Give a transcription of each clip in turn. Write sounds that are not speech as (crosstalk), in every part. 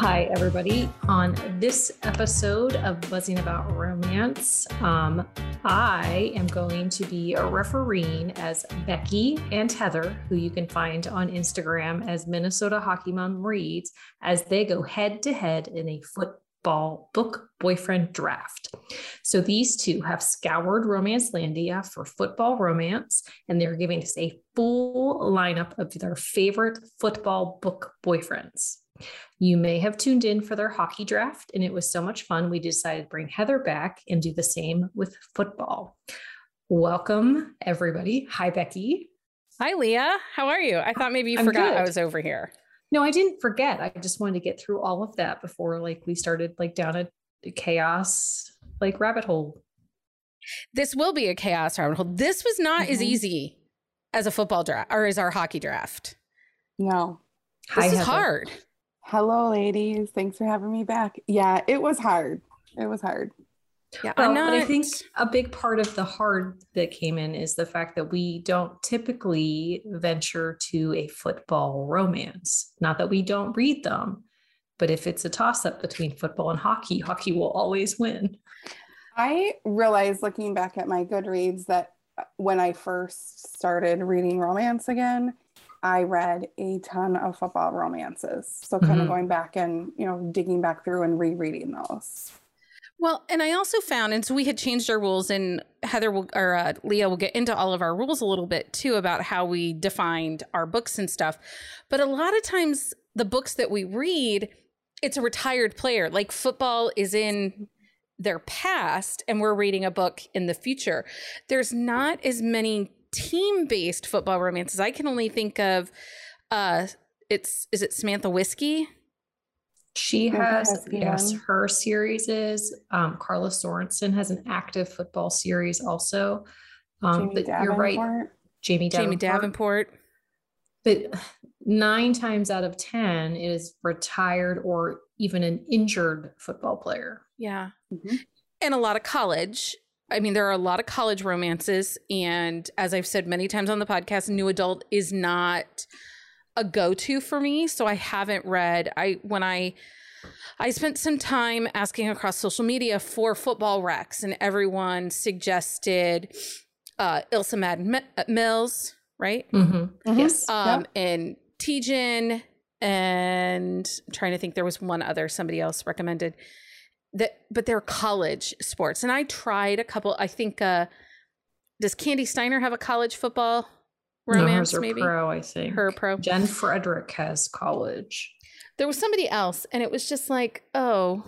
Hi, everybody. On this episode of Buzzing About Romance, um, I am going to be a refereeing as Becky and Heather, who you can find on Instagram as Minnesota Hockey Mom Reads, as they go head to head in a football book boyfriend draft. So these two have scoured Romancelandia for football romance, and they're giving us a full lineup of their favorite football book boyfriends. You may have tuned in for their hockey draft, and it was so much fun. We decided to bring Heather back and do the same with football. Welcome, everybody. Hi, Becky. Hi, Leah. How are you? I thought maybe you I'm forgot good. I was over here. No, I didn't forget. I just wanted to get through all of that before like we started like down a chaos like rabbit hole. This will be a chaos rabbit hole. This was not as Mhm. easy as a football draft or as our hockey draft. No. Hi, This is Heather. hard. Hello, ladies. Thanks for having me back. Yeah, it was hard. It was hard. Yeah, Well, not. but I think a big part of the hard that came in is the fact that we don't typically venture to a football romance. Not that we don't read them, but if it's a toss up between football and hockey, hockey will always win. I realized looking back at my Goodreads that when I first started reading romance again, I read a ton of football romances. So kind Mhm. of going back and, you know, digging back through and rereading those. Well, and I also found, and so we had changed our rules, and Heather will, or uh, Leah will get into all of our rules a little bit too about how we defined our books and stuff. But a lot of times, the books that we read, it's a retired player. Like football is in their past, and we're reading a book in the future. There's not as many team-based football romances. I can only think of, uh, it's is it Samantha Whiskey? She has, has yes, one. her series is um, Karla Sorensen has an active football series also. Um, Jamie but you're right, Davenport. Jamie Jamie Davenport. Davenport. But nine times out of 10 it is retired or even an injured football player. Yeah. Mhm. and a lot of college. I mean, there are a lot of college romances. And as I've said many times on the podcast, new adult is not a go-to for me. So I haven't read I when I I spent some time asking across social media for football recs, and everyone suggested uh Ilsa Madden Mi- uh, Mills, right? Mhm. Mhm. Yes. Um and Tijan and I'm trying to think there was one other somebody else recommended that but they're college sports and i tried a couple i think uh does Kandi Steiner have a college football romance are maybe pro, I think. her pro Jen Frederick has college. there was somebody else and it was just like oh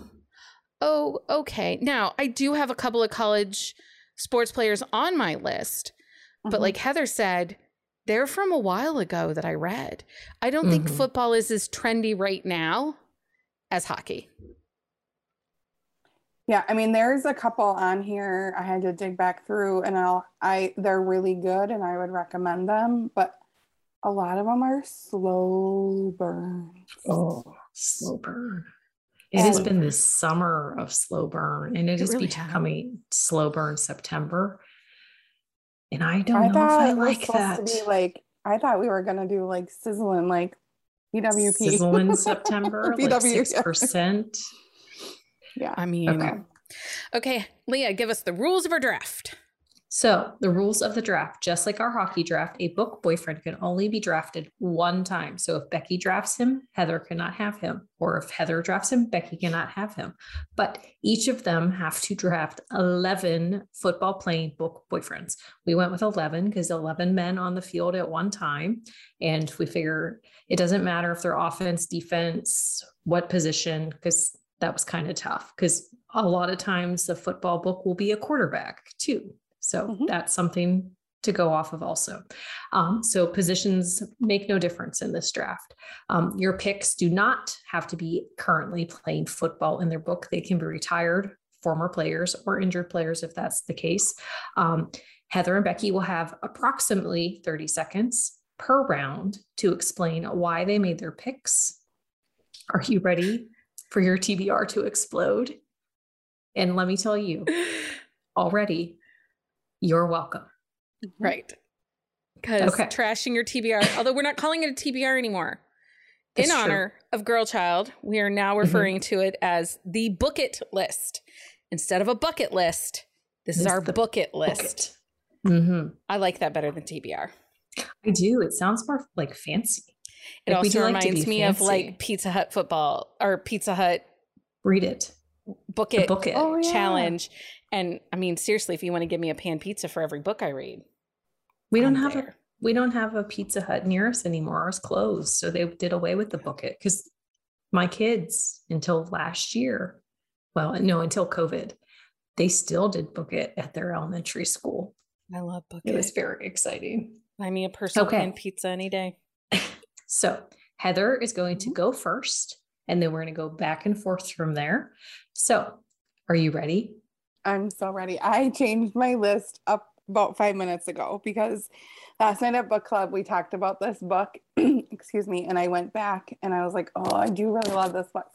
oh okay now i do have a couple of college sports players on my list but Mhm. like heather said they're from a while ago that i read i don't think Mhm. football is as trendy right now as hockey Yeah, I mean, there's a couple on here I had to dig back through, and I'll I they're really good, and I would recommend them. But a lot of them are slow burn. Oh, slow burn. It has been the summer of slow burn, and it It is really has. becoming slow burn September. And I don't I know thought if I it was like supposed that. to be like I thought we were gonna do like sizzling, like PWP. Sizzle in (laughs) September, like PW, yeah. six percent. Yeah. i mean Okay. okay leah give us the rules of our draft So, the rules of the draft, just like our hockey draft, a book boyfriend can only be drafted one time. So, if Becky drafts him, Heather cannot have him. Or if Heather drafts him, Becky cannot have him. But each of them have to draft 11 football playing book boyfriends. We went with 11 because 11 men on the field at one time. And we figure it doesn't matter if they're offense, defense, what position, because that was kind of tough. Because a lot of times the football book will be a quarterback too. So Mhm. that's something to go off of also. Um, so positions make no difference in this draft. Um, your picks do not have to be currently playing football in their book. They can be retired former players or injured players if that's the case. Um, Heather and Becky will have approximately 30 seconds per round to explain why they made their picks. Are you ready for your TBR to explode? And let me tell you, (sighs) already, you're welcome. Right. Because Okay. trashing your TBR, (coughs) although we're not calling it a TBR anymore, in That's true. honor of Girl Child, we are now Mm-hmm. referring to it as the Bookit list instead of a bucket list. This is This is our Bookit list. hmm I like that better than TBR. I do. It sounds more like fancy. It Like, also do like to reminds be me of like Pizza Hut football or Pizza Hut Read it. Book The It book it. Oh, yeah. challenge. And I mean, seriously, if you want to give me a pan pizza for every book I read, we don't I'm have a we don't have a Pizza Hut near us anymore. Ours closed, so they did away with the book it because my kids until last year, well, no, until COVID, they still did book it at their elementary school. I love Book It It. was very exciting. Buy me a personal Okay. pan pizza any day. (laughs) So Heather is going Mm-hmm. to go first, and then we're going to go back and forth from there. So, are you ready? I'm so ready. I changed my list up about five minutes ago because last night at book club we talked about this book. (clears throat) excuse me, and I went back and I was like, oh, I do really love this book.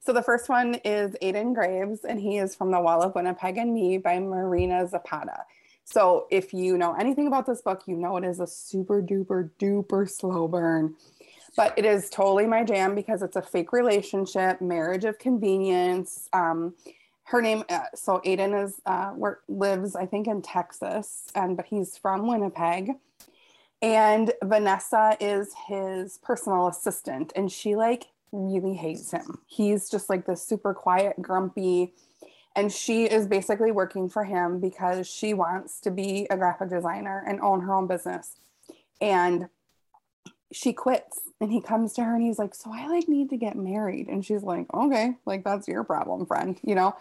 So the first one is Aiden Graves, and he is from The Wall of Winnipeg and Me by Mariana Zapata. So if you know anything about this book, you know it is a super duper duper slow burn. But it is totally my jam because it's a fake relationship, marriage of convenience. Um, her name uh, so aiden is uh work lives i think in texas and but he's from winnipeg and vanessa is his personal assistant and she like really hates him he's just like this super quiet grumpy and she is basically working for him because she wants to be a graphic designer and own her own business and she quits and he comes to her and he's like so i like need to get married. And she's like okay like that's your problem friend you know?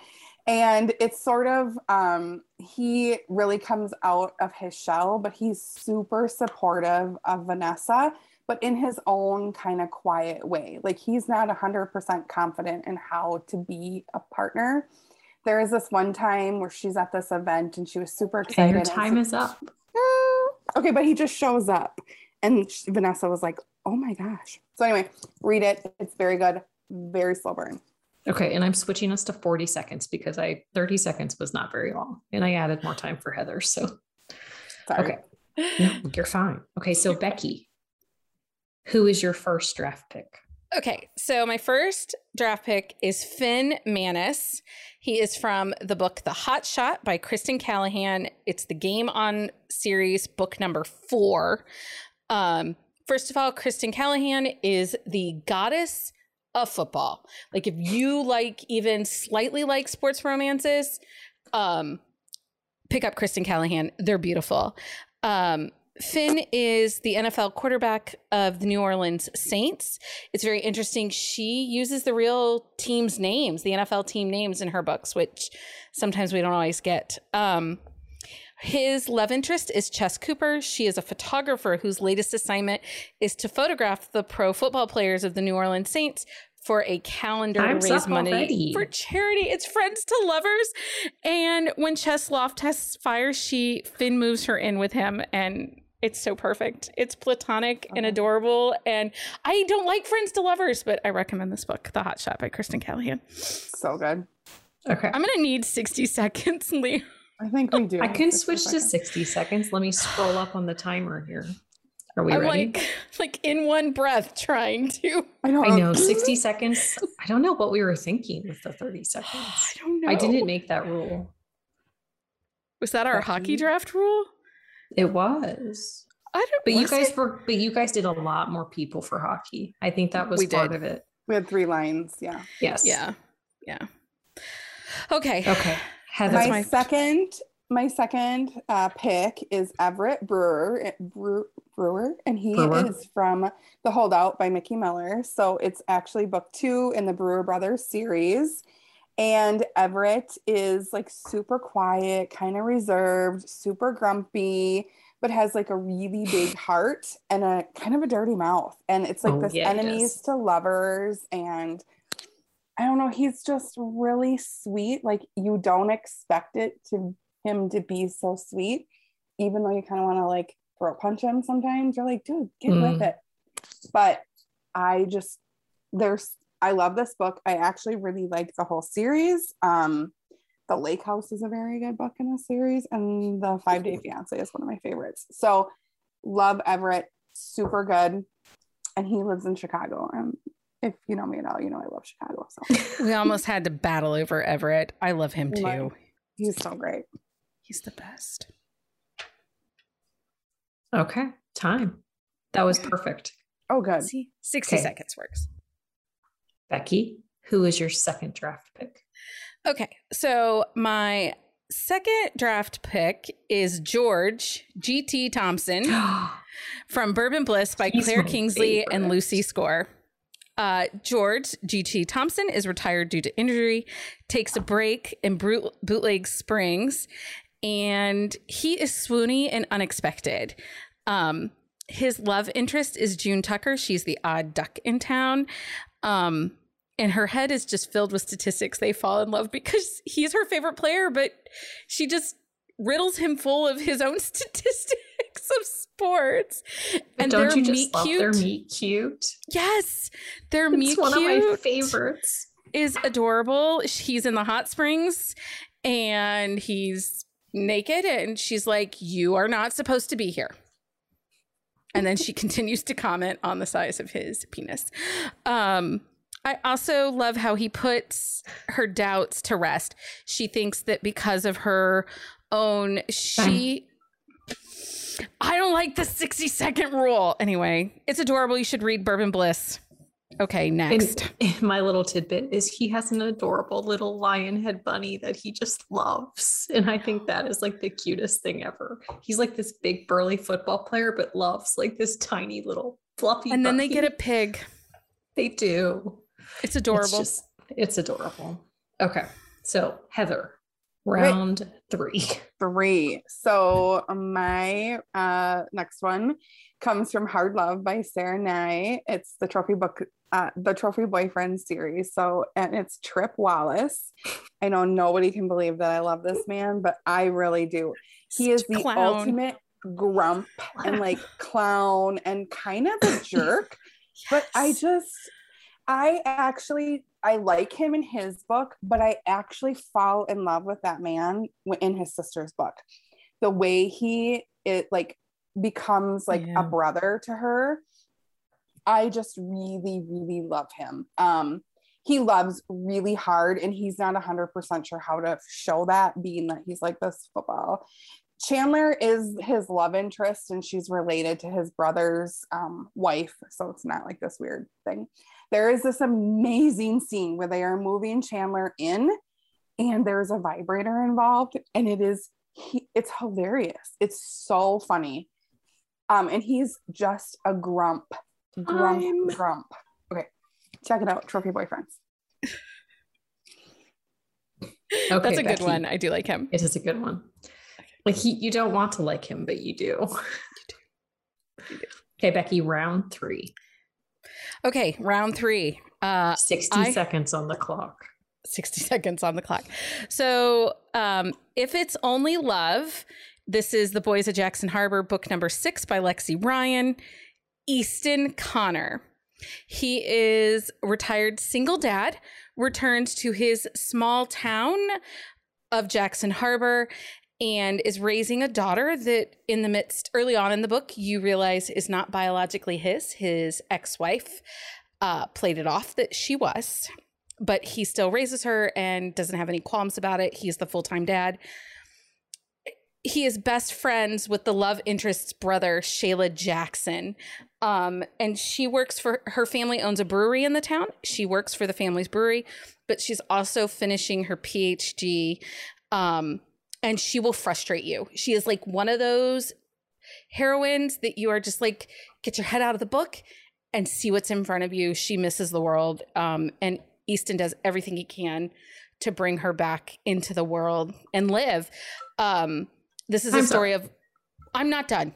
And it's sort of um he really comes out of his shell but he's super supportive of vanessa but in his own kind of quiet way. Like he's not 100% confident in how to be a partner. There is this one time where she's at this event and she was super excited And your time is up. (laughs) Okay but he just shows up and sh- vanessa was like oh my gosh so anyway read it it's very good very slow burn Okay, and I'm switching us to 40 seconds because I 30 seconds was not very long, and I added more time for Heather. So sorry okay, no, you're fine. Okay, so Becky, who is your first draft pick? Okay, so my first draft pick is Finn Mannus. He is from the book The Hot Shot by Kristen Callihan. It's the Game On series, book number four. Um, first of all, Kristen Callihan is the goddess of football. Like, if you like even slightly like sports romances, um, pick up Kristen Callihan. They're beautiful. Um, Finn is the NFL quarterback of the New Orleans Saints. It's very interesting. She uses the real team's names, the NFL team names in her books, which sometimes we don't always get. Um, his love interest is Chess Cooper. She is a photographer whose latest assignment is to photograph the pro football players of the New Orleans Saints for a calendar Time's to raise up money already. for charity. It's friends to lovers. And when Chess Loft tests fire, she Finn moves her in with him and it's so perfect. It's platonic and adorable. And I don't like friends to lovers, but I recommend this book, The Hot Shot by Kristen Callihan. so good Okay, I'm gonna need 60 seconds, (laughs) Lee. I think we do I can switch to 60 seconds. Let me scroll up on the timer here. Are we I'm ready? like (laughs) like in one breath trying to i know I know 60 seconds. I don't know what we were thinking with the 30 seconds. (gasps) I seconds. don't know. I didn't make that rule. Was that our Becky? hockey draft rule? It was. I don't But you guys it? were but you guys did a lot more people for hockey. I think that was We part did. of it. we had three lines yeah Yes. Yeah. Yeah. Okay. Okay. Heather. My, my- second my second uh, pick is everett brewer brewer and he Brewer. is from the holdout by mickey miller so it's actually book two in the brewer brothers series and everett is like super quiet kind of reserved super grumpy but has like a really big (sighs) heart and a kind of a dirty mouth and it's like Oh, this yeah, enemies to lovers and I don't know. He's just really sweet. Like you don't expect it to him to be so sweet, even though you kind of want to like throat punch him sometimes. You're like, dude, get with Mm. it. But I just there's I love this book. I actually really like the whole series. Um, the Lake House is a very good book in the series, and the Five Day Fiance is one of my favorites. So love Everett, super good. and he lives in Chicago. And if you know me at all, you know I love Chicago. So (laughs) We almost had to battle over Everett. I love him Right. too. he's so great. He's the best. Okay, time. That was perfect. Oh, good. See, 60 Okay. seconds works. Becky, who is your second draft pick? Okay, so my second draft pick is George G.T. Thompson (gasps) from Bourbon Bliss by He's Claire my Kingsley and. Lucy Score. Uh, George G.T. Thompson is retired due to injury, takes a break in Boot- Bootleg Springs, and he is swoony and unexpected. Um, his love interest is June Tucker. She's the odd duck in town. Um, and her head is just filled with statistics. They fall in love because he's her favorite player, but she just riddles him full of his own (laughs) statistics (laughs) of sports. And don't you just love their meet cute? Yes, their It's meet one of my favorites. is adorable. He's in the hot springs and he's naked, and she's like, "You are not supposed to be here." And then she (laughs) continues to comment on the size of his penis. Um, I also love how he puts her doubts to rest. She thinks that because of her own, she. I don't like the 60 second rule. Anyway, it's adorable. You should read Bourbon Bliss. Okay, next. And my little tidbit is he has an adorable little lion head bunny that he just loves. And I think that is like the cutest thing ever. He's like this big burly football player, but loves like this tiny little fluffy. and then they get a pig. They do. It's adorable. It's just it's adorable. Okay. So Heather, Right. round three. (laughs) Three. So my uh, next one comes from Hard Love by Sara Ney. It's the trophy book, uh, the trophy boyfriend series. So and it's Trip Wallace. I know nobody can believe that I love this man, but I really do. He is the Clown. ultimate grump and (laughs) like clown and kind of a jerk. (laughs) But I just, I actually, I like him in his book, but I actually fall in love with that man in his sister's book. The way he it like becomes like Yeah. a brother to her. I just really, really love him. Um, he loves really hard, and he's not hundred percent sure how to show that, being that he's like this football. Chandler is his love interest, and she's related to his brother's um, wife, so it's not like this weird thing. There is this amazing scene where they are moving Chandler in, and there's a vibrator involved, and it is he, it's hilarious. It's so funny, um, and he's just a grump, grump, I'm- grump. Okay, check it out, Trophy Boyfriends. (laughs) Okay, That's a good Becky. one. I do like him. It is a good one. Like he, you don't want to like him, but you do. you do. Okay, Becky, round three. Okay, round three. Uh 60 I- seconds on the clock. 60 (laughs) seconds on the clock. So, um, if it's only love, this is The Boys of Jackson Harbor, book number six by Lexi Ryan. Easton Connor. He is retired single dad, returns to his small town of Jackson Harbor and is raising a daughter that in the midst early on in the book you realize is not biologically his his ex-wife uh, played it off that she was but he still raises her and doesn't have any qualms about it. He's the full-time dad. He is best friends with the love interest's brother shayla jackson. Um, and she works for her family owns a brewery in the town. She works for the family's brewery but she's also finishing her phd um, and she will frustrate you. She is like one of those heroines that you are just like, get your head out of the book and see what's in front of you. She misses the world. Um, and Easton does everything he can to bring her back into the world and live. Um, this is a I'm story of, I'm not done.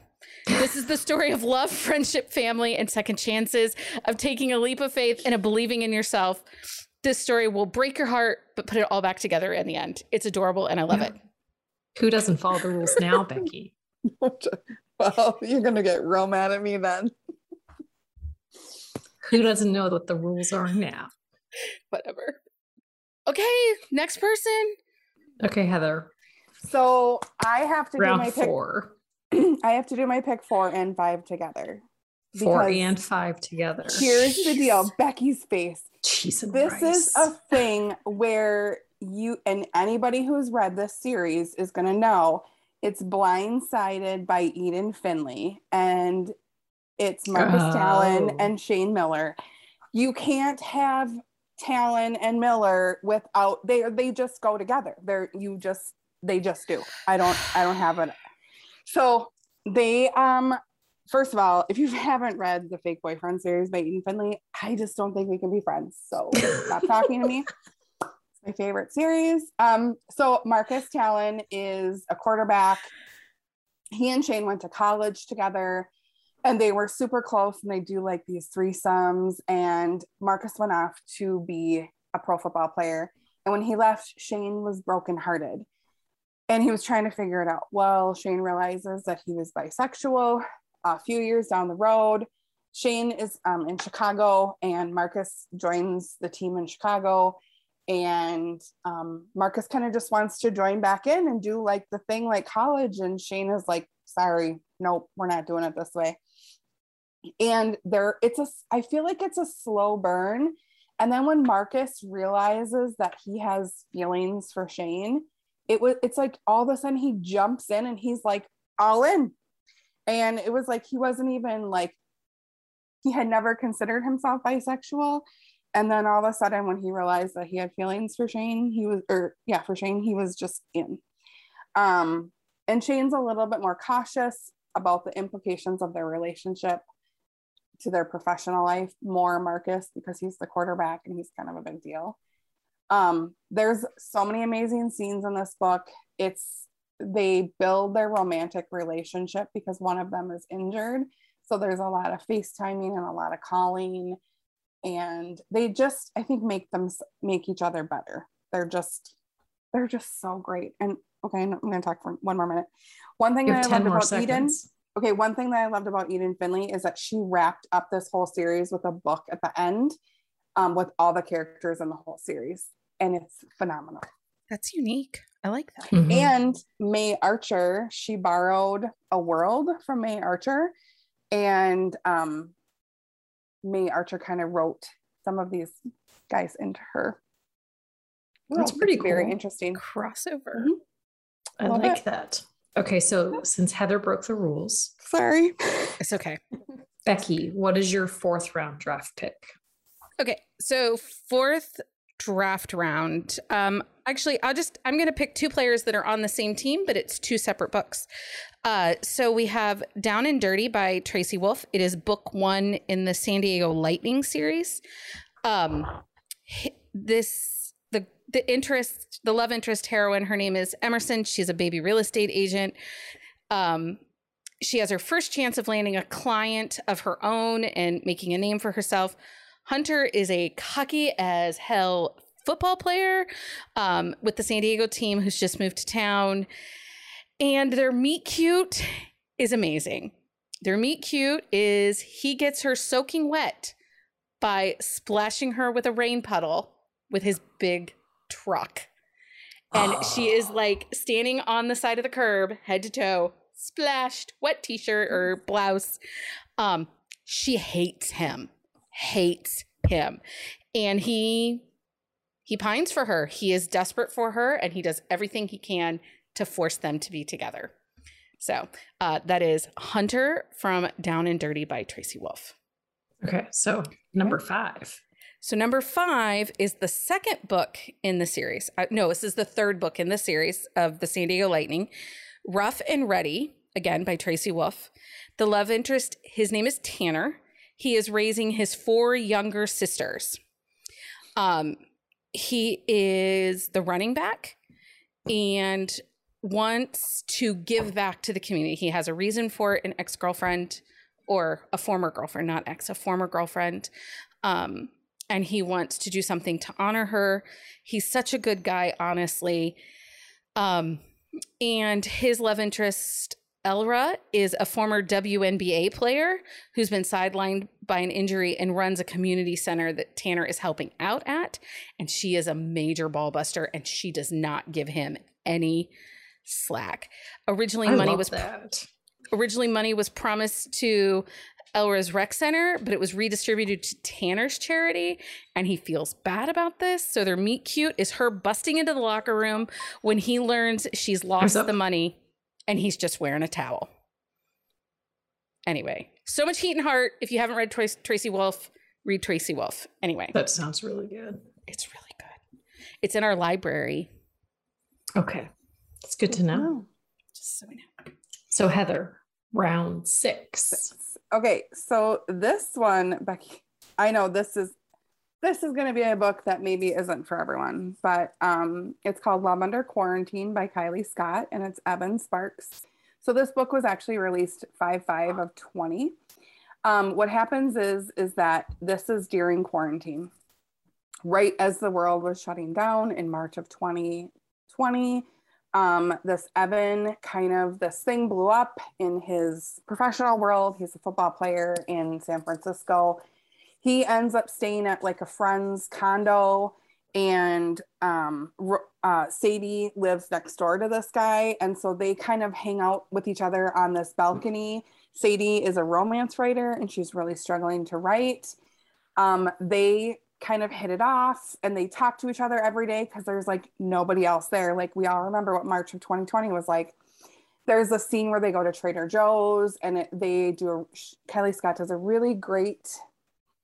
This is the story of love, friendship, family, and second chances, of taking a leap of faith and of believing in yourself. This story will break your heart, but put it all back together in the end. It's adorable and I love Yeah. it. Who doesn't follow the rules now, Becky? (laughs) well, you're gonna get real mad at me then. Who doesn't know what the rules are now? Whatever. Okay, next person. Okay, Heather, So I have to do my pick. four. (clears throat) I have to do my pick four and five together. Four and five together. Here's the deal Becky's face. Cheese and This rice. is a thing where you, and anybody who's read this series is going to know it's Blindsided by Eden Finley and it's Marcus Oh. Talon and Shane Miller. You can't have Talon and Miller without they they just go together. They're you just they just do. I don't I don't have it. So they um first of all, if you (laughs) haven't read the Fake Boyfriend series by Eden Finley, I just don't think we can be friends. So stop talking to me. (laughs) My favorite series. Um, so Marcus Talon is a quarterback. He and Shane went to college together and they were super close and they do like these threesomes. And Marcus went off to be a pro football player. And when he left, Shane was brokenhearted and he was trying to figure it out. Well, Shane realizes that he was bisexual a few years down the road. Shane is um, in Chicago and Marcus joins the team in Chicago. And um, Marcus kind of just wants to join back in and do like the thing like college. And Shane is like, sorry, nope, we're not doing it this way. And there, it's a, I feel like it's a slow burn. And then when Marcus realizes that he has feelings for Shane, it was, it's like all of a sudden he jumps in and he's like all in. And it was like he wasn't even like, he had never considered himself bisexual. And then all of a sudden, when he realized that he had feelings for Shane, he was, or yeah, for Shane, he was just in. Um, and Shane's a little bit more cautious about the implications of their relationship to their professional life, more Marcus, because he's the quarterback and he's kind of a big deal. Um, there's so many amazing scenes in this book. It's they build their romantic relationship because one of them is injured. So there's a lot of FaceTiming and a lot of calling. And they just, I think, make them make each other better. They're just, they're just so great. And okay, I'm going to talk for one more minute. One thing You that I loved more about Eden, okay, one thing that I loved about Eden Finley is that she wrapped up this whole series with a book at the end um, with all the characters in the whole series. And it's phenomenal. That's unique. I like that. Mhm. And May Archer, she borrowed a world from May Archer. And um, May Archer kind of wrote some of these guys into her. That's world. pretty It's very interesting. Crossover. Mhm. I love like it. that. Okay, so since Heather broke the rules, Sorry. It's okay. (laughs) Becky, what is your fourth round draft pick? Okay, so fourth draft round. Um, actually, I'll just I'm going to pick two players that are on the same team, but it's two separate books. Uh, so we have Down and Dirty by Tracy Wolff. It is book one in the San Diego Lightning series. Um, this the the interest the love interest heroine. Her name is Emerson. She's a baby real estate agent. Um, she has her first chance of landing a client of her own and making a name for herself. Hunter is a cocky as hell football player um, with the San Diego team who's just moved to town. And their meet cute is amazing. Their meet cute is he gets her soaking wet by splashing her with a rain puddle with his big truck. And she is like standing on the side of the curb, head to toe, splashed, wet t-shirt or blouse. Um, she hates him, hates him, and he he pines for her. He is desperate for her, and he does everything he can to force them to be together. So uh, that is Hunter from Down and Dirty by Tracy Wolff. Okay, so number five. So number five is the second book in the series. Uh, no, this is the third book in the series of the San Diego Lightning. Rough and Ready, again by Tracy Wolff. The love interest, his name is Tanner. He is raising his four younger sisters. Um, he is the running back and wants to give back to the community. He has a reason for it, an ex girlfriend or a former girlfriend, not ex, a former girlfriend. Um, and he wants to do something to honor her. He's such a good guy, honestly. Um, and his love interest, Elra, is a former WNBA player who's been sidelined by an injury and runs a community center that Tanner is helping out at. And she is a major ball buster and she does not give him any slack. Originally, I money was that. originally money was promised to Elra's Rec Center, but it was redistributed to Tanner's charity, and he feels bad about this. So their meet cute is her busting into the locker room when he learns she's lost the money, and he's just wearing a towel. Anyway, so much heat and heart. If you haven't read Tracy Wolff, read Tracy Wolff. Anyway, that sounds really good. It's really good. It's in our library. Okay, it's good to know. Just so we know. So Heather, round six. Okay, so this one, Becky, I know this is this is going to be a book that maybe isn't for everyone, but um, it's called Love Under Quarantine by Kylie Scott, and it's Evan Sparks. So this book was actually released five five of twenty. Um, what happens is is that this is during quarantine, right as the world was shutting down in March of 2020 um, this Evan kind of this thing blew up in his professional world. He's a football player in San Francisco. He ends up staying at like a friend's condo, and um, uh, Sadie lives next door to this guy, and so they kind of hang out with each other on this balcony. Sadie is a romance writer, and she's really struggling to write. Um, they kind of hit it off and they talk to each other every day because there's like nobody else there. Like we all remember what March of 2020 was like. There's a scene where they go to Trader Joe's and it, they do a, Kylie Scott does a really great,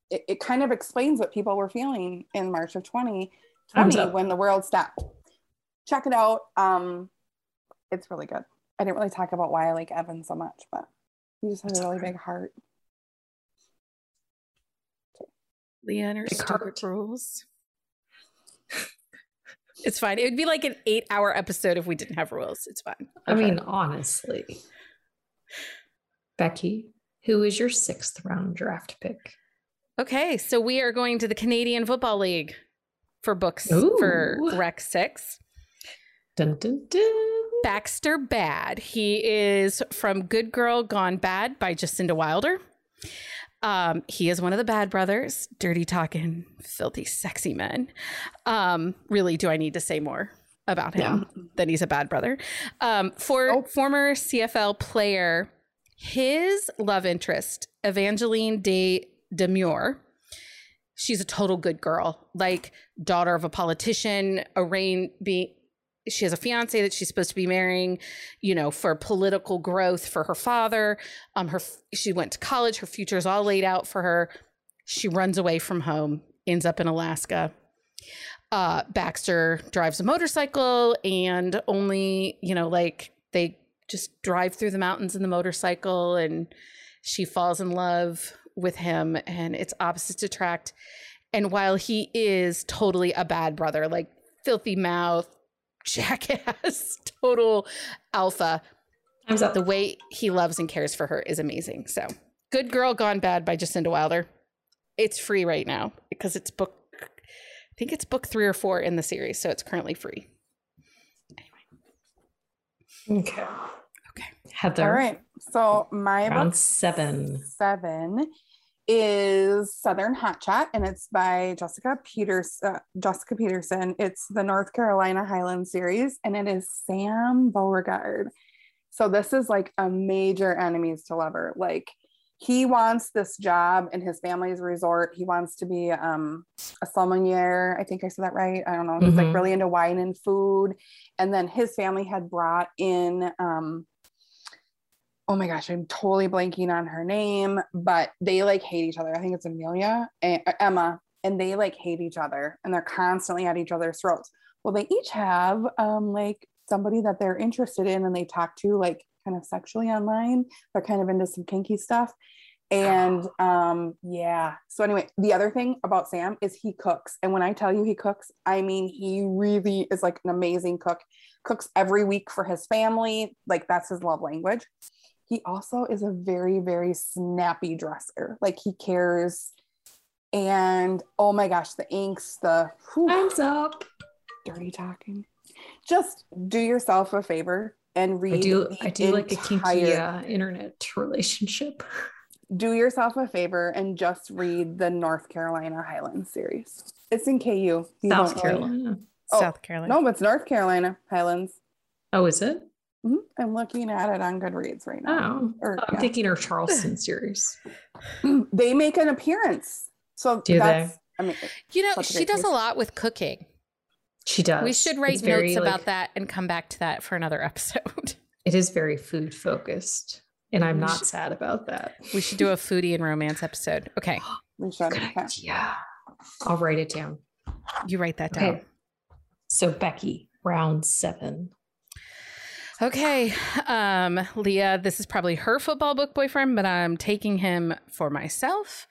it, it kind of explains what people were feeling in March of 2020 when the world stopped. Check it out. Um, it's really good. I didn't really talk about why I like Evan so much, but he just has a really big heart. Leah and her rules. it's fine. It would be like an eight hour episode if we didn't have rules. It's fine. I mean, honestly. Becky, who is your sixth round draft pick? Okay, so we are going to the Canadian Football League for books Ooh. for Rec 6. Dun, dun, dun. Baxter Bad. He is from Good Girl Gone Bad by Jasinda Wilder. Um, he is one of the bad brothers, dirty talking, filthy, sexy men. Um, really, do I need to say more about him yeah. than he's a bad brother? Um, for oh. former CFL player, his love interest, Evangeline de Demure, she's a total good girl, like daughter of a politician, arraigned, being she has a fiance that she's supposed to be marrying, you know, for political growth for her father. Um, her she went to college. Her future is all laid out for her. She runs away from home, ends up in Alaska. Uh, Baxter drives a motorcycle, and only you know, like they just drive through the mountains in the motorcycle, and she falls in love with him, and it's opposites attract. And while he is totally a bad brother, like filthy mouth, (laughs) jackass, total alpha. Time's The way he loves and cares for her is amazing. So, Good Girl Gone Bad by Jasinda Wilder. It's free right now because it's book, I think it's book three or four in the series. So, it's currently free. Anyway. Okay. Okay. Heather. All right. So, my round seven. Seven is Southern Hot Chat, and it's by Jessica Peters. Uh, Jessica Peterson. It's the North Carolina Highland series, and it is Sam Beauregard. So this is like a major enemies to lover. Like he wants this job in his family's resort. He wants to be um, a sommelier. I think I said that right. I don't know. He's mm-hmm. like really into wine and food. And then his family had brought in um, oh my gosh, I'm totally blanking on her name, but they like hate each other. I think it's Amelia and uh, Emma, and they like hate each other and they're constantly at each other's throats. Well, they each have um, like somebody that they're interested in and they talk to like kind of sexually online. They're kind of into some kinky stuff. And (sighs) um, yeah. So anyway, the other thing about Sam is he cooks. And when I tell you he cooks, I mean he really is like an amazing cook. Cooks every week for his family. Like that's his love language he also is a very, very snappy dresser. Like he cares. And oh my gosh, the inks, the time's up. Dirty talking. Just do yourself a favor and read. I do. I do like a kinky uh, internet (laughs) relationship. Do yourself a favor and just read the North Carolina Highlands series. It's in KU. You South Carolina. Oh, South Carolina. No, but it's North Carolina Highlands. Oh, is it? Mhm. I'm looking at it on Goodreads right now. Oh, Or, I'm yeah. thinking her Charleston (laughs) series. (clears throat) they make an appearance. So Do they? that's I mean You know, she great does a lot with cooking. She does. We should write It's very, notes about like- that and come back to that for another (laughs) episode. It is very food focused, and I'm not should- sad about that. We should do a foodie and romance episode. Okay, (gasps) we should. Good idea. I'll write it down. you write that down. Okay. So Becky, round seven. Okay, um, Leah, this is probably her football book boyfriend, but I'm taking him for myself.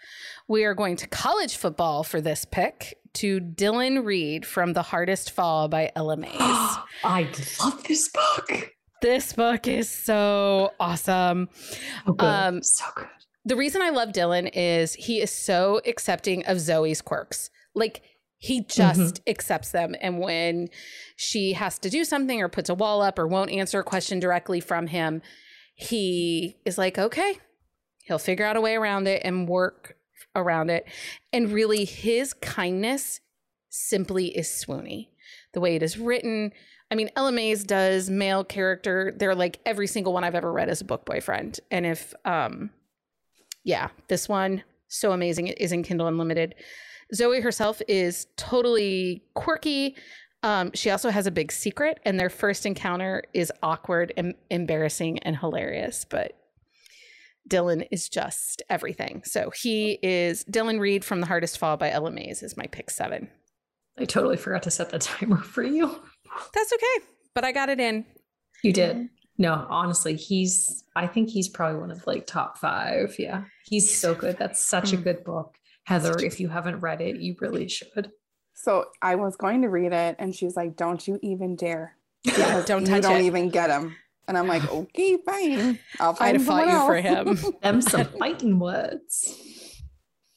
We are going to college football for this pick to Dylan Reed from The Hardest Fall by Ella Maise. (gasps) I love this book. this book is so awesome. Good. Um, so good. the reason I love Dylan is he is so accepting of Zoe's quirks. Like he just accepts them. And when she has to do something or puts a wall up or won't answer a question directly from him, he is like, okay, he'll figure out a way around it and work around it. And really, his kindness simply is swoony. The way it is written. I mean, Ella Maise does male character. They're like every single one I've ever read as a book boyfriend. And if, um, yeah, this one so amazing. It is in Kindle Unlimited. Zoe herself is totally quirky. Um, she also has a big secret, and their first encounter is awkward and embarrassing and hilarious. But Dylan is just everything. So he is Dylan Reed from The Hardest Fall by Ella Maise is my pick seven. I totally forgot to set the (laughs) timer for you. That's okay, but I got it in. You did. No, honestly, he's I think he's probably one of like top five. Yeah. He's so good. That's such a Mm. good book. Heather, if you haven't read it, you really should. So I was going to read it and she's like, Don't you even dare. (laughs) Yeah, don't you touch don't it. even get him. And I'm like, okay, fine. I'll I'd find have fought you for else." him. (laughs) Them some fighting words.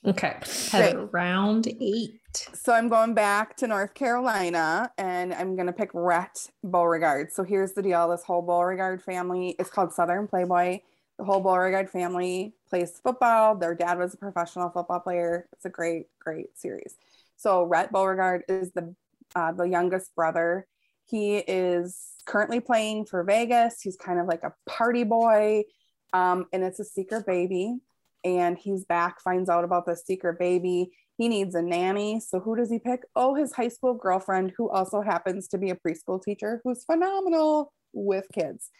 Okay. Heather, round eight. So I'm going back to North Carolina and I'm going to pick Rhett Beauregard. So here's the deal this whole Beauregard family is called Southern Playboy. The whole Beauregard family plays football. Their dad was a professional football player. It's a great, great series. So Rhett Beauregard is the uh, the youngest brother. He is currently playing for Vegas. He's kind of like a party boy, um, and it's a secret baby. And he's back, finds out about the secret baby. He needs a nanny. So who does he pick? Oh, his high school girlfriend, who also happens to be a preschool teacher, who's phenomenal with kids.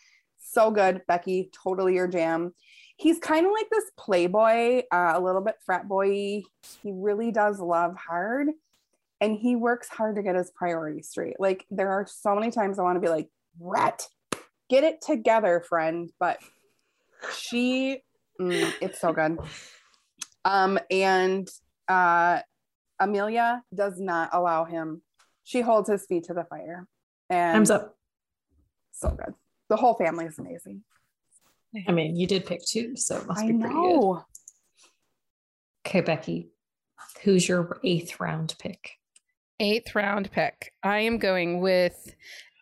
So good, Becky. Totally your jam. He's kind of like this playboy, uh, a little bit frat boy. He really does love hard, and he works hard to get his priorities straight. Like there are so many times I want to be like, Rhett, get it together, friend. But she, mm, it's so good. Um, and uh, Amelia does not allow him. She holds his feet to the fire, and Time's up. so good. The whole family is amazing. I mean, you did pick two, so it must I be pretty good. know. Okay, Becky. Who's your eighth round pick? eighth round pick. I am going with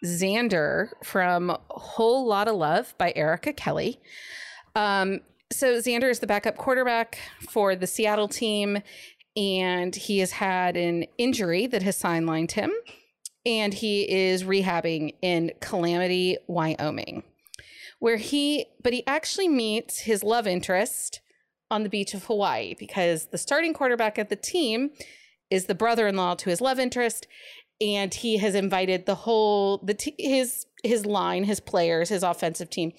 Xander from Whole Lot of Love by Erika Kelly. Um, so Xander is the backup quarterback for the Seattle team, and he has had an injury that has sidelined him, and he is rehabbing in Calamity, Wyoming, where he, but he actually meets his love interest on the beach of Hawaii because the starting quarterback of the team is the brother-in-law to his love interest and he has invited the whole the t- his his line his players his offensive team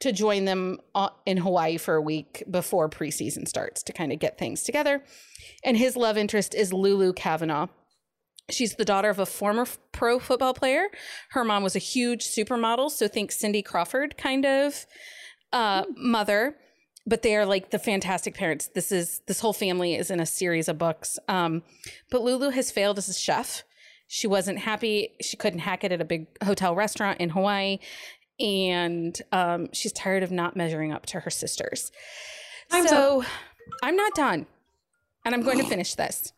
to join them uh, in Hawaii for a week before preseason starts to kind of get things together. And his love interest is Lulu Kavanaugh She's the daughter of a former pro football player. Her mom was a huge supermodel, so think Cindy Crawford kind of uh, mother but they are like the fantastic parents. This is this whole family is in a series of books. Um, but Lulu has failed as a chef. She wasn't happy. She couldn't hack it at a big hotel restaurant in Hawaii, and um, she's tired of not measuring up to her sisters. Time's so I'm not done, and I'm going to (gasps) finish this.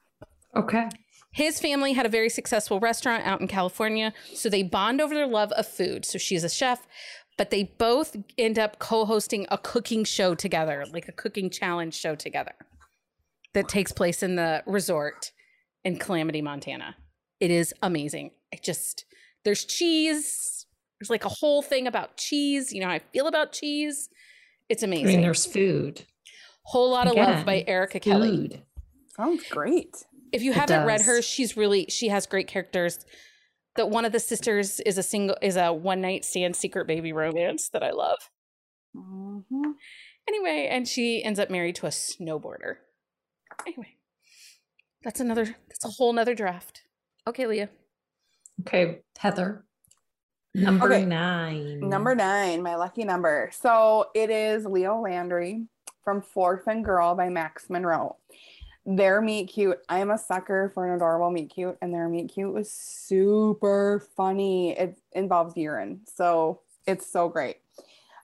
Okay. His family had a very successful restaurant out in California, so they bond over their love of food. So she's a chef, but they both end up co-hosting a cooking show together, like a cooking challenge show together that takes place in the resort in Calamity, Montana. It is amazing. I just there's cheese, There's like a whole thing about cheese. You know how I feel about cheese. It's I amazing. mean, there's food. whole lot of love by Erika Kelly. Sounds great. If you It haven't read her, she's really she has great characters. That one of the sisters is a single is a one night stand secret baby romance that I love. Mhm. Anyway, and she ends up married to a snowboarder. Anyway, that's another that's a whole nother draft. Okay, Leah. Okay, Heather. Number Okay. nine. Number nine, my lucky number. So it is Leo Landry from Fourth and Girl by Max Monroe. Their meet cute. I am a sucker for an adorable meet cute, and their meet cute was super funny. It involves urine, so it's so great.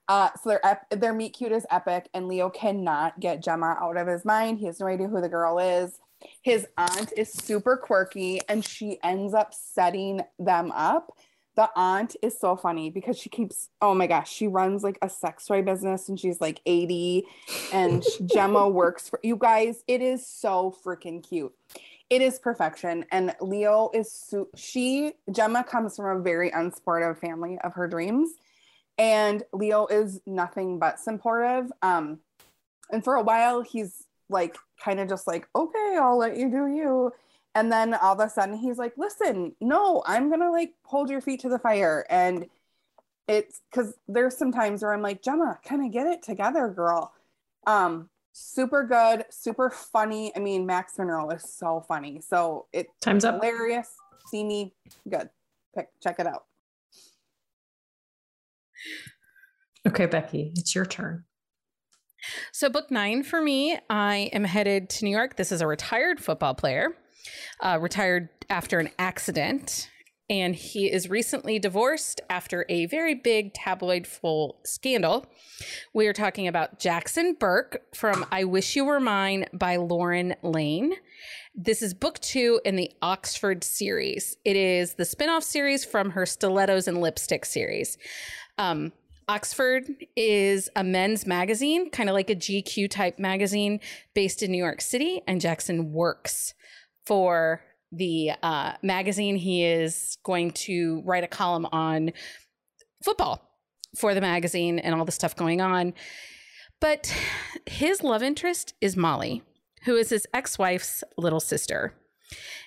Uh, so their ep- their meet cute is epic, and Leo cannot get Gemma out of his mind. He has no idea who the girl is. His aunt is super quirky, and she ends up setting them up the aunt is so funny because she keeps oh my gosh she runs like a sex toy business and she's like 80 and (laughs) gemma works for you guys it is so freaking cute. It is perfection and leo is she gemma comes from a very unsportive family of her dreams and leo is nothing but supportive um and for a while he's like kind of just like okay i'll let you do you and then all of a sudden he's like, listen, no, I'm gonna like hold your feet to the fire. And it's because there's some times where I'm like, Gemma, kind of get it together, girl. Um, super good, super funny. I mean, Max Monroe is so funny. So it Time's up. hilarious, See me. good. Pick, check it out. Okay, Becky, it's your turn. So, book nine for me, I am headed to New York. This is a retired football player, uh, retired after an accident. And he is recently divorced after a very big tabloid full scandal. We are talking about Jackson Burke from I Wish You Were Mine by Lauren Layne. This is book two in the Oxford series. It is the spin off series from her Stilettos and Lipstick series. Um, Oxford is a men's magazine, kind of like a GQ type magazine based in New York City. And Jackson works for the uh, magazine. He is going to write a column on football for the magazine and all the stuff going on. But his love interest is Molly, who is his ex wife's little sister.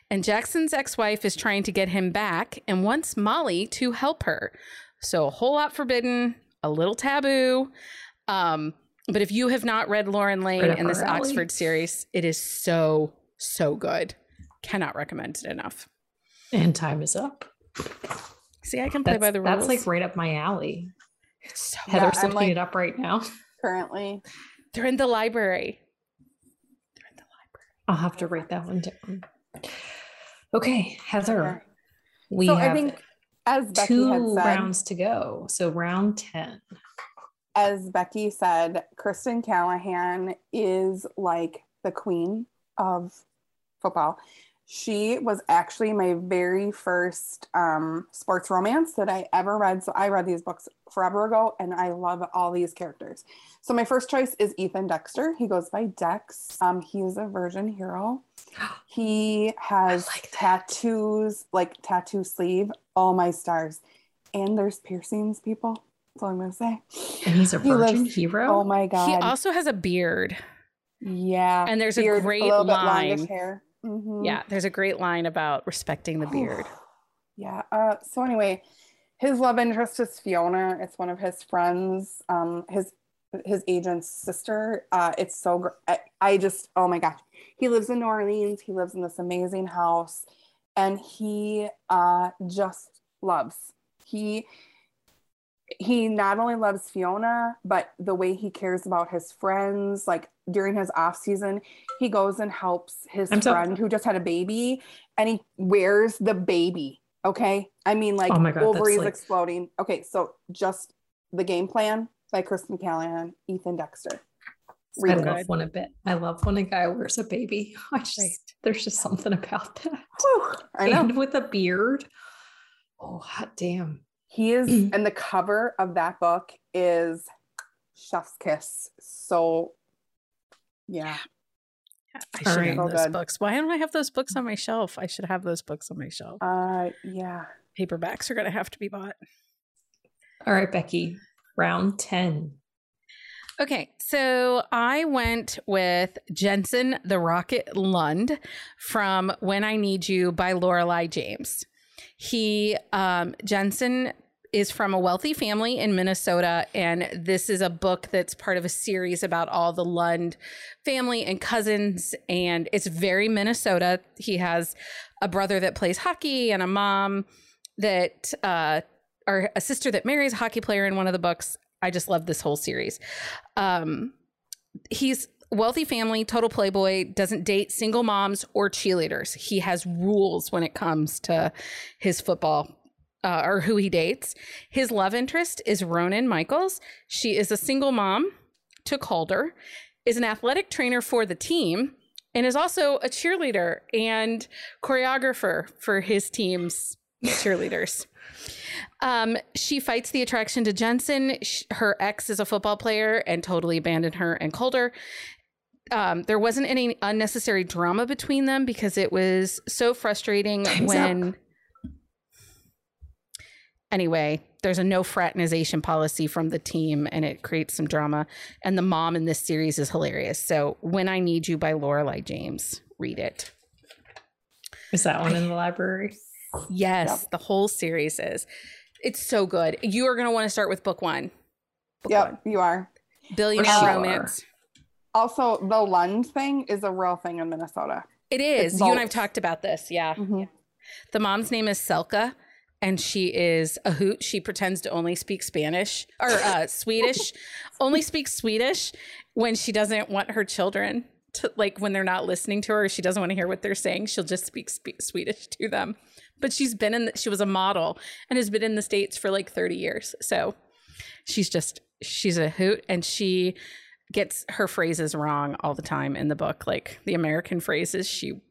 And Jackson's ex wife is trying to get him back and wants Molly to help her. So, a whole lot forbidden, a little taboo. Um, but if you have not read Lauren Layne in this. Oxford series, it is so, so good. Cannot recommend it enough. And time is up. See, I can play That's, by the rules. that's like right up my alley. it's so Heather's I'm looking like- it up right now. Currently, They're in the library. They're in the library. I'll have to write that one down. Okay, Heather. We so have I think as Becky two said, rounds to go. So round 10. as Becky said, Kristen Callihan is like the queen of football. She was actually my very first um, sports romance that I ever read. So I read these books forever ago and I love all these characters. So my first choice is Ethan Dexter. He goes by Dex. Um, he's a virgin hero. (gasps) He has like tattoos, like tattoo sleeve. All my stars. And there's piercings, people. That's all I'm going to say. And he's a He virgin lives- hero. Oh my god. He also has a beard. yeah. And there's a Beard, great little bit line. longish hair. Mhm. Yeah, there's a great line about respecting the beard. (sighs) yeah. Uh, so anyway, his love interest is Fiona. It's one of his friends. Um, his his agent's sister. Uh, it's so gr- I, I just oh my gosh. He lives in New Orleans. He lives in this amazing house, and he uh just loves. He he not only loves Fiona, but the way he cares about his friends. Like during his off season, he goes and helps his I'm so- friend who just had a baby, and he wears the baby. Okay, I mean like Oh my God, ovaries like- exploding. Okay, so just the game plan by Kristen Callihan, Ethan Dexter. I love when a bit. I love when a guy wears a baby. (laughs) I just Right. there's just something about that. Whew, I know And with a beard. Oh hot damn. He is, and the cover of that book is Chef's Kiss. So, yeah. I should right. have So those good. books. Why don't I have those books on my shelf? I should have those books on my shelf. Uh, yeah. Paperbacks are going to have to be bought. All right, Becky, round 10. Okay, so I went with Jensen the Rocket Lund from When I Need You by Lorelei James. He, um, Jensen is from a wealthy family in Minnesota, and this is a book that's part of a series about all the Lund family and cousins, and it's very Minnesota. He has a brother that plays hockey and a mom that, uh, or a sister that marries a hockey player in one of the books. I just love this whole series. Um, he's wealthy family, total playboy, doesn't date single moms or cheerleaders. He has rules when it comes to his football uh, or who he dates. His love interest is Ronan Michaels. She is a single mom to Calder, is an athletic trainer for the team, and is also a cheerleader and choreographer for his team's cheerleaders. Um, she fights the attraction to Jensen. her ex is a football player and totally abandoned her and Calder. Um, there wasn't any unnecessary drama between them because it was so frustrating Time's when. Up. Anyway, there's a no fraternization policy from the team and it creates some drama. And the mom in this series is hilarious. So, When I Need You by Lorelei James, read it. Is that one in the library? Yes, yep. the whole series is. It's so good. You are going to want to start with book one. Book yep, one. you are. Billionaire sure. Romance. Also, the Lund thing is a real thing in Minnesota. It is. You and I've talked about this. Yeah. Mm-hmm. yeah. The mom's name is Selka and she is a hoot. She pretends to only speak Spanish or uh, (laughs) Swedish, only speaks Swedish when she doesn't want her children to like when they're not listening to her. She doesn't want to hear what they're saying. She'll just speak, Swedish to them but she's been in the, she was a model and has been in the states for like 30 years so she's just she's a hoot and she gets her phrases wrong all the time in the book like the american phrases she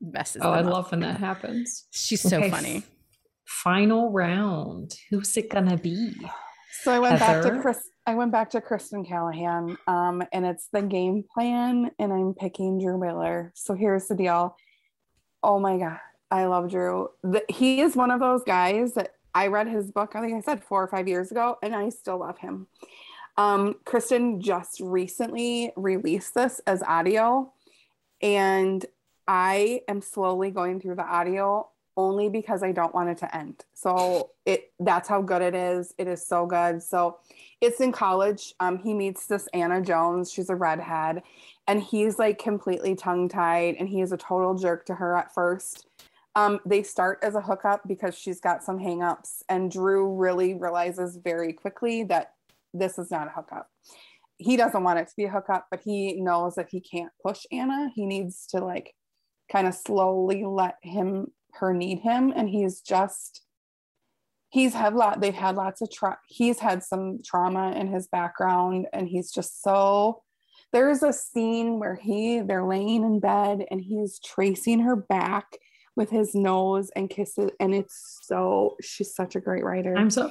messes up. oh i up. love when that happens she's okay. so funny final round who's it gonna be so i went Heather? back to chris i went back to kristen callihan um, and it's the game plan and i'm picking drew miller so here's the deal oh my god I love Drew. The, he is one of those guys that I read his book, I think I said four or five years ago, and I still love him. Um, Kristen just recently released this as audio, and I am slowly going through the audio only because I don't want it to end. So it that's how good it is. It is so good. So it's in college. Um, he meets this Anna Jones. She's a redhead, and he's like completely tongue tied, and he is a total jerk to her at first. Um, they start as a hookup because she's got some hangups, and Drew really realizes very quickly that this is not a hookup. He doesn't want it to be a hookup, but he knows that he can't push Anna. He needs to like kind of slowly let him her need him, and he's just he's had lot they've had lots of tra- he's had some trauma in his background, and he's just so there's a scene where he they're laying in bed and he's tracing her back with his nose and kisses and it's so she's such a great writer i'm so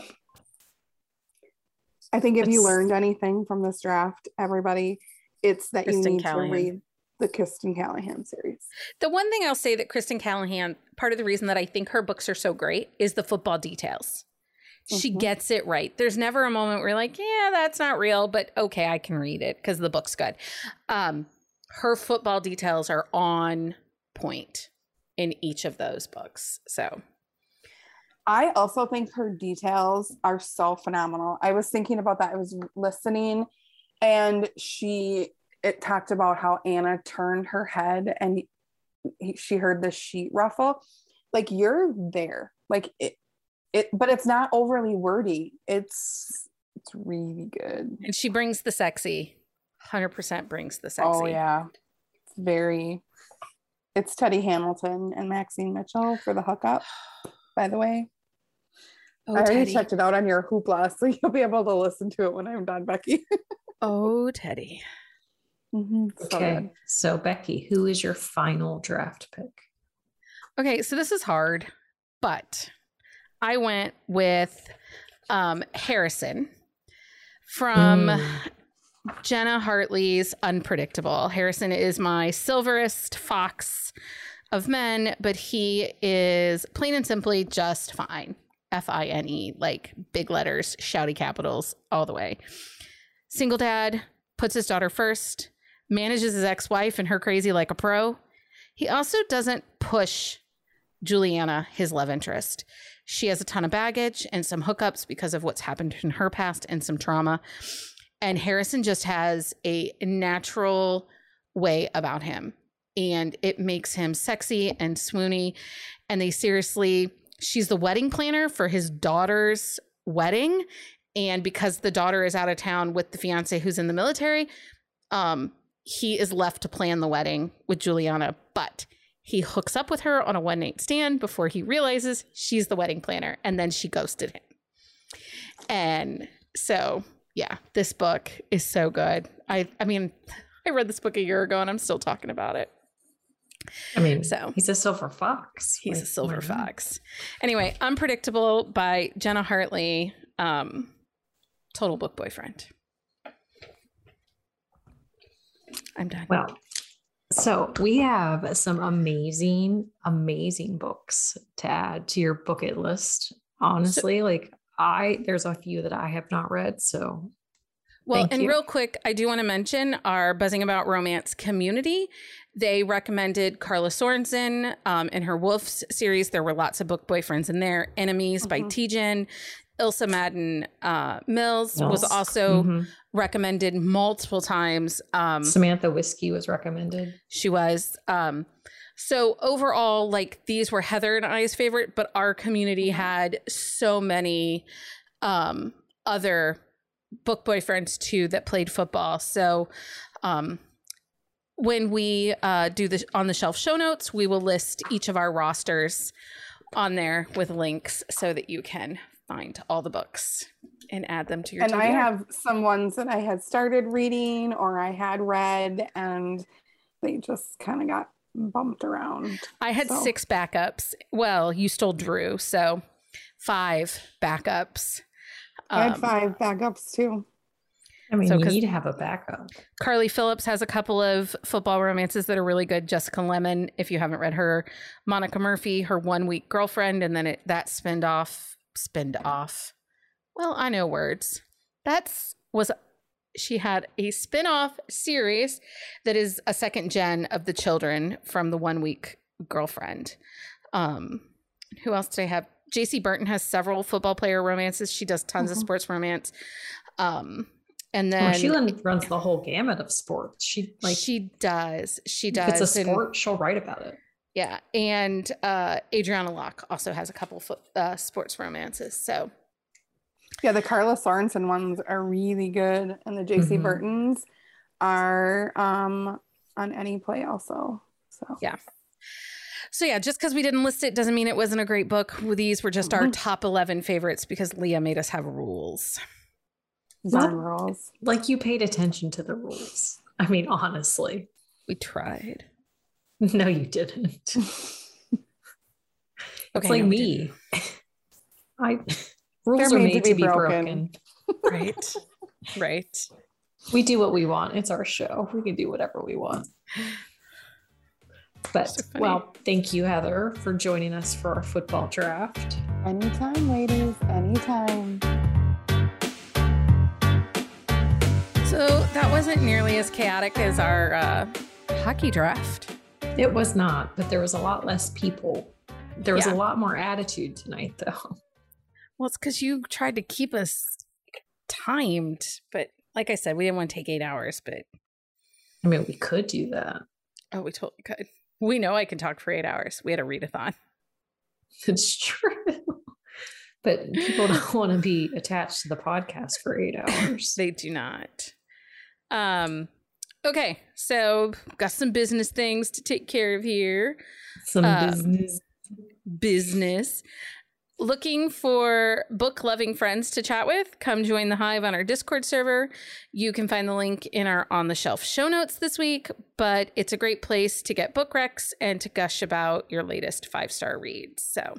i think if it's, you learned anything from this draft everybody it's that kristen you need callihan. to read the kristen callihan series the one thing i'll say that kristen callihan part of the reason that i think her books are so great is the football details she mm-hmm. gets it right. There's never a moment where you're like, yeah, that's not real, but okay, I can read it because the book's good. Um, her football details are on point in each of those books. So I also think her details are so phenomenal. I was thinking about that. I was listening and she it talked about how Anna turned her head and she heard the sheet ruffle. Like you're there. Like it it but it's not overly wordy. It's it's really good. And she brings the sexy. 100% brings the oh, sexy. Oh yeah. It's very it's Teddy Hamilton and Maxine Mitchell for the hookup, by the way. Oh, I already Teddy. checked it out on your hoopla, (laughs) so you'll be able to listen to it when I'm done, Becky. (laughs) oh, Teddy. Mm-hmm. Okay. So, Becky, who is your final draft pick? Okay. So, this is hard, but I went with um, Harrison from mm. Jenna Hartley's Unpredictable. Harrison is my silverest fox of men, but he is plain and simply just fine. F I N E, like big letters, shouty capitals all the way. Single dad puts his daughter first, manages his ex wife and her crazy like a pro. He also doesn't push Juliana, his love interest. She has a ton of baggage and some hookups because of what's happened in her past and some trauma. And Harrison just has a natural way about him. And it makes him sexy and swoony. And they seriously, she's the wedding planner for his daughter's wedding. And because the daughter is out of town with the fiance who's in the military, um, he is left to plan the wedding with Juliana. But he hooks up with her on a one night stand before he realizes she's the wedding planner. And then she ghosted him. And so, yeah, this book is so good. I, I mean, I read this book a year ago and I'm still talking about it. I mean, So he's a silver fox. he's a silver fox. Anyway, Unpredictable by Jenna Hartley. Um, total book boyfriend. I'm done. Well, so we have some amazing, amazing books to add to your bucket list. Honestly, like I, there's a few that I have not read. So Well, Thank and you. real quick, I do want to mention our Buzzing About Romance community. They recommended Karla Sorensen um, in her Wolves series. There were lots of book boyfriends in there. Enemies by Mhm. Tijan. Ilsa Madden uh, Mills was also Mhm. recommended multiple times. Um, Samantha Whisky was recommended. she was. Um, so overall, like these were Heather and I's favorite, but our community had so many um, other book boyfriends too that played football. So um, when we uh, do the on the shelf show notes, we will list each of our rosters on there with links so that you can find all the books and add them to your. and I have some ones that I had started reading or I had read and they just kind of got bumped around. I had So- six backups. Well, you stole Drew, so five backups. I had Um, five backups too. I mean, So, you need to have a backup. Carly Phillips has a couple of football romances that are really good. Jessica Lemmon, if you haven't read her, Monica Murphy, her one week girlfriend, and then it, that spinned off, spinned off. Well, I know words. That's was she had a spin-off series that is a second gen of the children from the one week girlfriend. Um, who else did I have? Jaci Burton has several football player romances. She does tons of Mhm. sports romance. Um, and then she run- runs the whole gamut of sports. She like she does. She does. if it's a and- sport, she'll write about it. yeah. And uh, Adriana Locke also has a couple foot, uh, sports romances. So Yeah, the Karla Sorensen ones are really good, and the Jaci Mhm. Burtons are um on any play also. So Yeah. So yeah, just because we didn't list it doesn't mean it wasn't a great book. These were just our Mhm. top eleven favorites because Leah made us have rules. Rolls. Like you paid attention to the rules. I mean, honestly, We tried. (laughs) no, you didn't. (laughs) Okay, it's like no, me. (laughs) I rules are made to made to be be broken. broken. Right. right. We do what we want. It's our show. We can do whatever we want. But So well, thank you, Heather, for joining us for our football draft. Anytime, ladies, anytime. So that wasn't nearly as chaotic as our uh, hockey draft. It was not, but there was a lot less people. There was Yeah. a lot more attitude tonight, (laughs) though. Well, it's because you tried to keep us timed, but like I said, we didn't want to take eight hours. But I mean, we could do that. oh, we totally could. We know I can talk for eight hours. We had a readathon. (laughs) It's true. But people don't want to be attached to the podcast for eight (laughs) hours. They do not. Um. Okay, so got some business things to take care of here. Some um, business. business. Looking for book loving friends to chat with? Come join the Hive on our Discord server. You can find the link in our on the shelf show notes this week, but it's a great place to get book recs and to gush about your latest five star reads. So,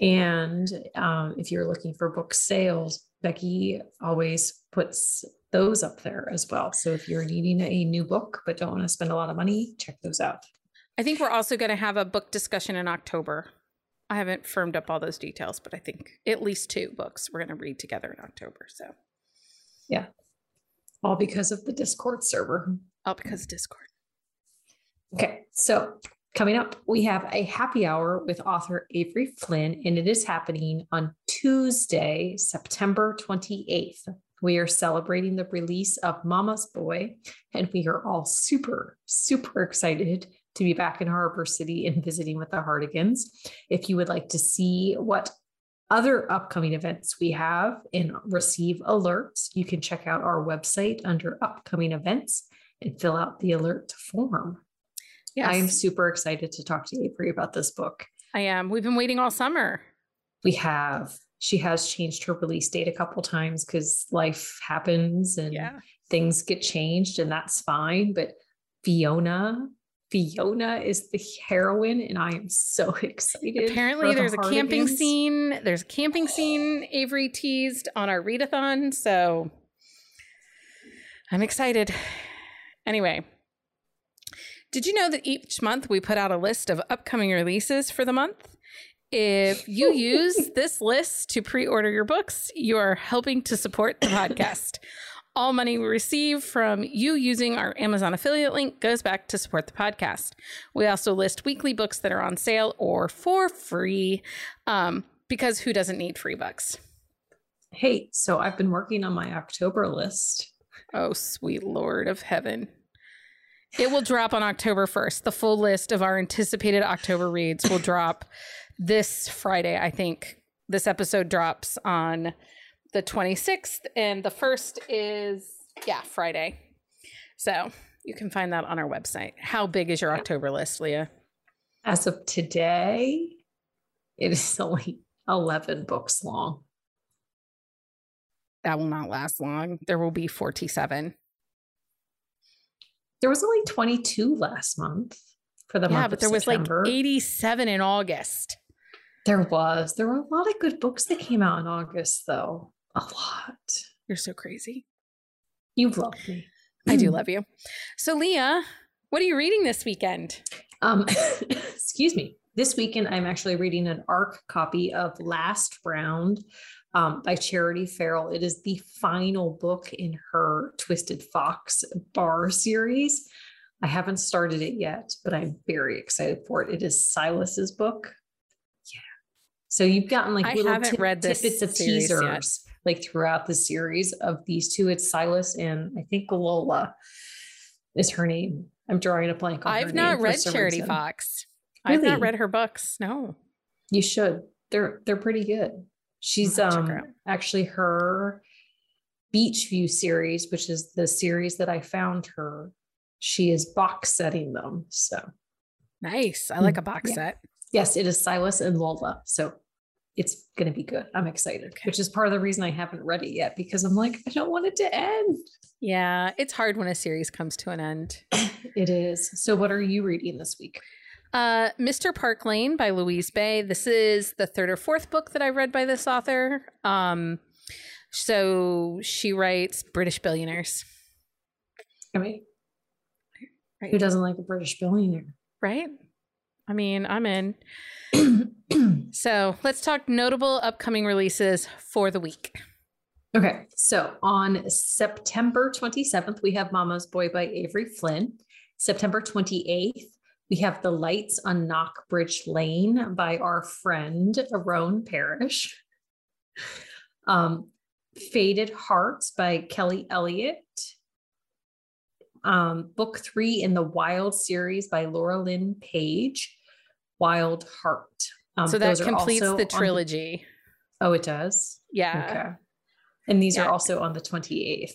And um, if you're looking for book sales, Becky always puts those up there as well. So if you're needing a new book but don't want to spend a lot of money, check those out. I think we're also going to have a book discussion in October. I haven't firmed up all those details, but I think at least two books we're going to read together in October. So, yeah, all because of the Discord server. All because Discord. Okay, so coming up, we have a happy hour with author Avery Flynn, and it is happening on Tuesday, September 28th. We are celebrating the release of Mama's Boy, and we are all super, super excited to be back in Harbor City and visiting with the Hartigans. If you would like to see what other upcoming events we have and receive alerts, you can check out our website under upcoming events and fill out the alert form. Yes. I am super excited to talk to Avery about this book. I am. We've been waiting all summer. We have. She has changed her release date a couple times because life happens and yeah. things get changed, and that's fine. But Fiona, Fiona is the heroine, and I am so (laughs) excited. Apparently, there's a camping scene. There's a camping scene Avery teased on our readathon. So I'm excited. Anyway, did you know that each month we put out a list of upcoming releases for the month? If (laughs) you use this list to pre order your books, you are helping to support the podcast. All money we receive from you using our Amazon affiliate link goes back to support the podcast. We also list weekly books that are on sale or for free um, because who doesn't need free books? Hey, so I've been working on my October list. Oh, sweet Lord of heaven. It will drop on October 1st. The full list of our anticipated October reads will drop this Friday. I think this episode drops on the 26th, and the first is, yeah, Friday. So you can find that on our website. How big is your October list, Leah? As of today, it is only 11 books long. That will not last long. There will be 47. There was only 22 last month for the yeah, month. but there September. was like 87 in August. There was. There were a lot of good books that came out in August, though. A lot. You're so crazy. You love me. I do (clears throat) love you. So, Leah, what are you reading this weekend? Um, (laughs) excuse me. This weekend, I'm actually reading an ARC copy of Last Round um, by Charity Ferrell. It is the final book in her Twisted Fox bar series. I haven't started it yet, but I'm very excited for it. It is Silas's book. So you've gotten like I little haven't tip, read this tidbits of teasers yet. like throughout the series of these two. It's Silas and I think Lola is her name. I'm drawing a blank on I've not read Charity reason. Fox. Really? I've not read her books. No. You should. They're they're pretty good. She's um actually her Beach View series, which is the series that I found her. She is box setting them. So nice. I like a box yeah. set. Yes, it is Silas and Lola. So it's going to be good. I'm excited, okay. which is part of the reason I haven't read it yet because I'm like, I don't want it to end. Yeah, it's hard when a series comes to an end. (clears throat) it is. So, what are you reading this week? Uh, Mr. Park Lane by Louise Bay. This is the third or fourth book that I read by this author. Um, so she writes British billionaires. I mean, right. who doesn't like a British billionaire? Right. I mean, I'm in. (clears throat) so let's talk notable upcoming releases for the week. Okay. So on September 27th, we have Mama's Boy by Avery Flynn. September 28th, we have The Lights on Knockbridge Lane by our friend, Roan Parrish. Um, Faded Hearts by Kelly Elliott. Um, book three in the Wild series by Laura Lynn Page, Wild Heart. Um, so that completes the trilogy. The, oh, it does? Yeah. Okay. And these yeah. are also on the 28th.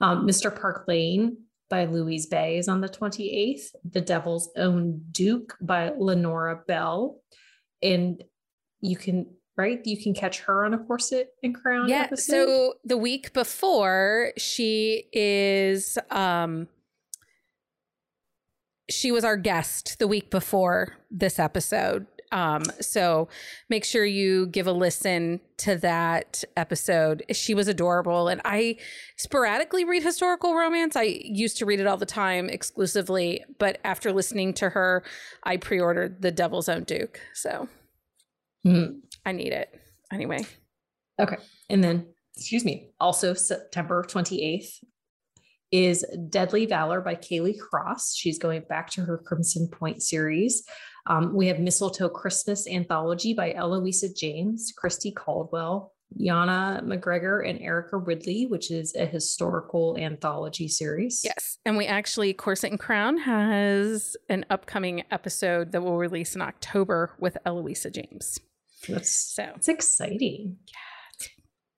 Um, Mr. Park Lane by Louise Bay is on the 28th. The Devil's Own Duke by Lenora Bell. And you can, right? You can catch her on a corset and crown. Yeah. Episode. So the week before, she is, um, she was our guest the week before this episode. Um, so make sure you give a listen to that episode. She was adorable. And I sporadically read historical romance. I used to read it all the time exclusively, but after listening to her, I pre ordered The Devil's Own Duke. So Hmm. I need it. Anyway. Okay. And then, excuse me, also September 28th is Deadly Valor by Kaylea Cross. She's going back to her Crimson Point series. Um, we have Mistletoe Christmas Anthology by Eloisa James, Christi Caldwell, Yana MacGregor, and Erica Ridley, which is a historical anthology series. Yes. And we actually, Corset and Crown has an upcoming episode that will release in October with Eloisa James. That's So it's exciting. yeah,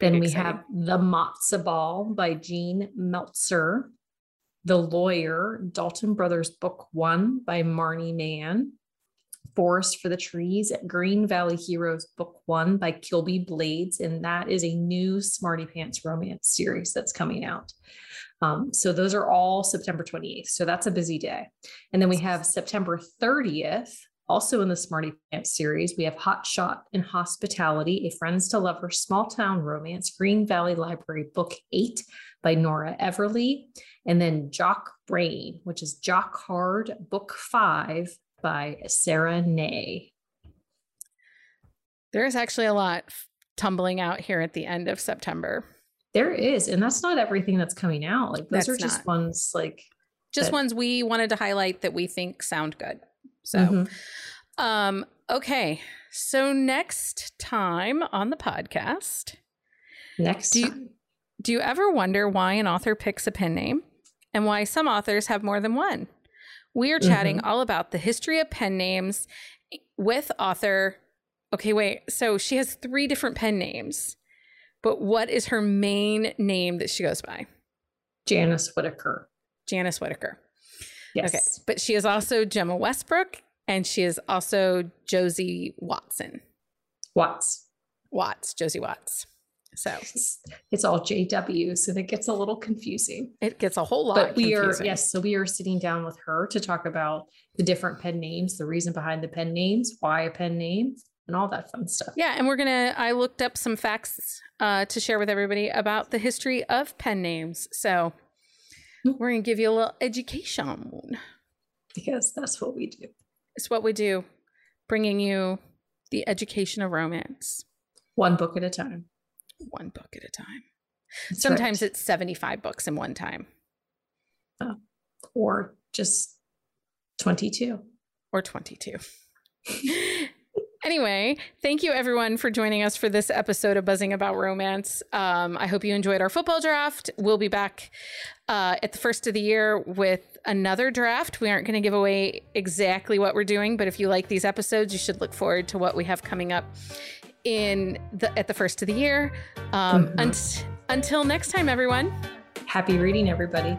Then we exciting. have The Matzo Ball by Jean Meltzer. The Lawyer, Dalton Brothers Book One by Marnie Mann. Forest for the Trees, Green Valley Heroes Book One by Kilby Blades. And that is a new Smarty Pants romance series that's coming out. Um, so those are all September 28th. So that's a busy day. And then we have September 30th, also in the Smarty Pants series, we have Hot Shot and Hospitality, a Friends to Lovers Small Town Romance, Green Valley Library Book Eight by Nora Everly. And then Jock Brain, which is Jock Hard Book Five by Sara Ney. There is actually a lot tumbling out here at the end of September. There is, and that's not everything that's coming out. Like those That's are just not. ones like Just That- ones we wanted to highlight that we think sound good. So, mhm. um, okay. So next time on the podcast, next Do you- do you ever wonder why an author picks a pen name and why some authors have more than one? We are chatting all about the history of pen names with author. Okay, wait. So she has three different pen names, but what is her main name that she goes by? Janice Whitaker. Janice Whitaker. Yes. Okay. But she is also Gemma Westbrook and she is also Josie Watson. Watts. Watts, Josie Watts. So It's, it's all JW, so that gets a little confusing. it gets a whole lot. But we are yes, so we are sitting down with her to talk about the different pen names, the reason behind the pen names, why a pen name, and all that fun stuff. Yeah, and we're gonna. I looked up some facts uh, to share with everybody about the history of pen names. So (laughs) We're gonna give you a little education. Because that's what we do. It's what we do, bringing you the education of romance, One book at a time. one book at a time. That's Sometimes right. it's seventy-five books in one time, oh, or just 22. or twenty-two. (laughs) Anyway, thank you everyone for joining us for this episode of Buzzing About Romance. Um, I hope you enjoyed our football draft. We'll be back uh, at the first of the year with another draft. We aren't going to give away exactly what we're doing, but if you like these episodes, you should look forward to what we have coming up in the at the first of the year. Um, Mhm. unt- until next time, everyone. Happy reading, everybody.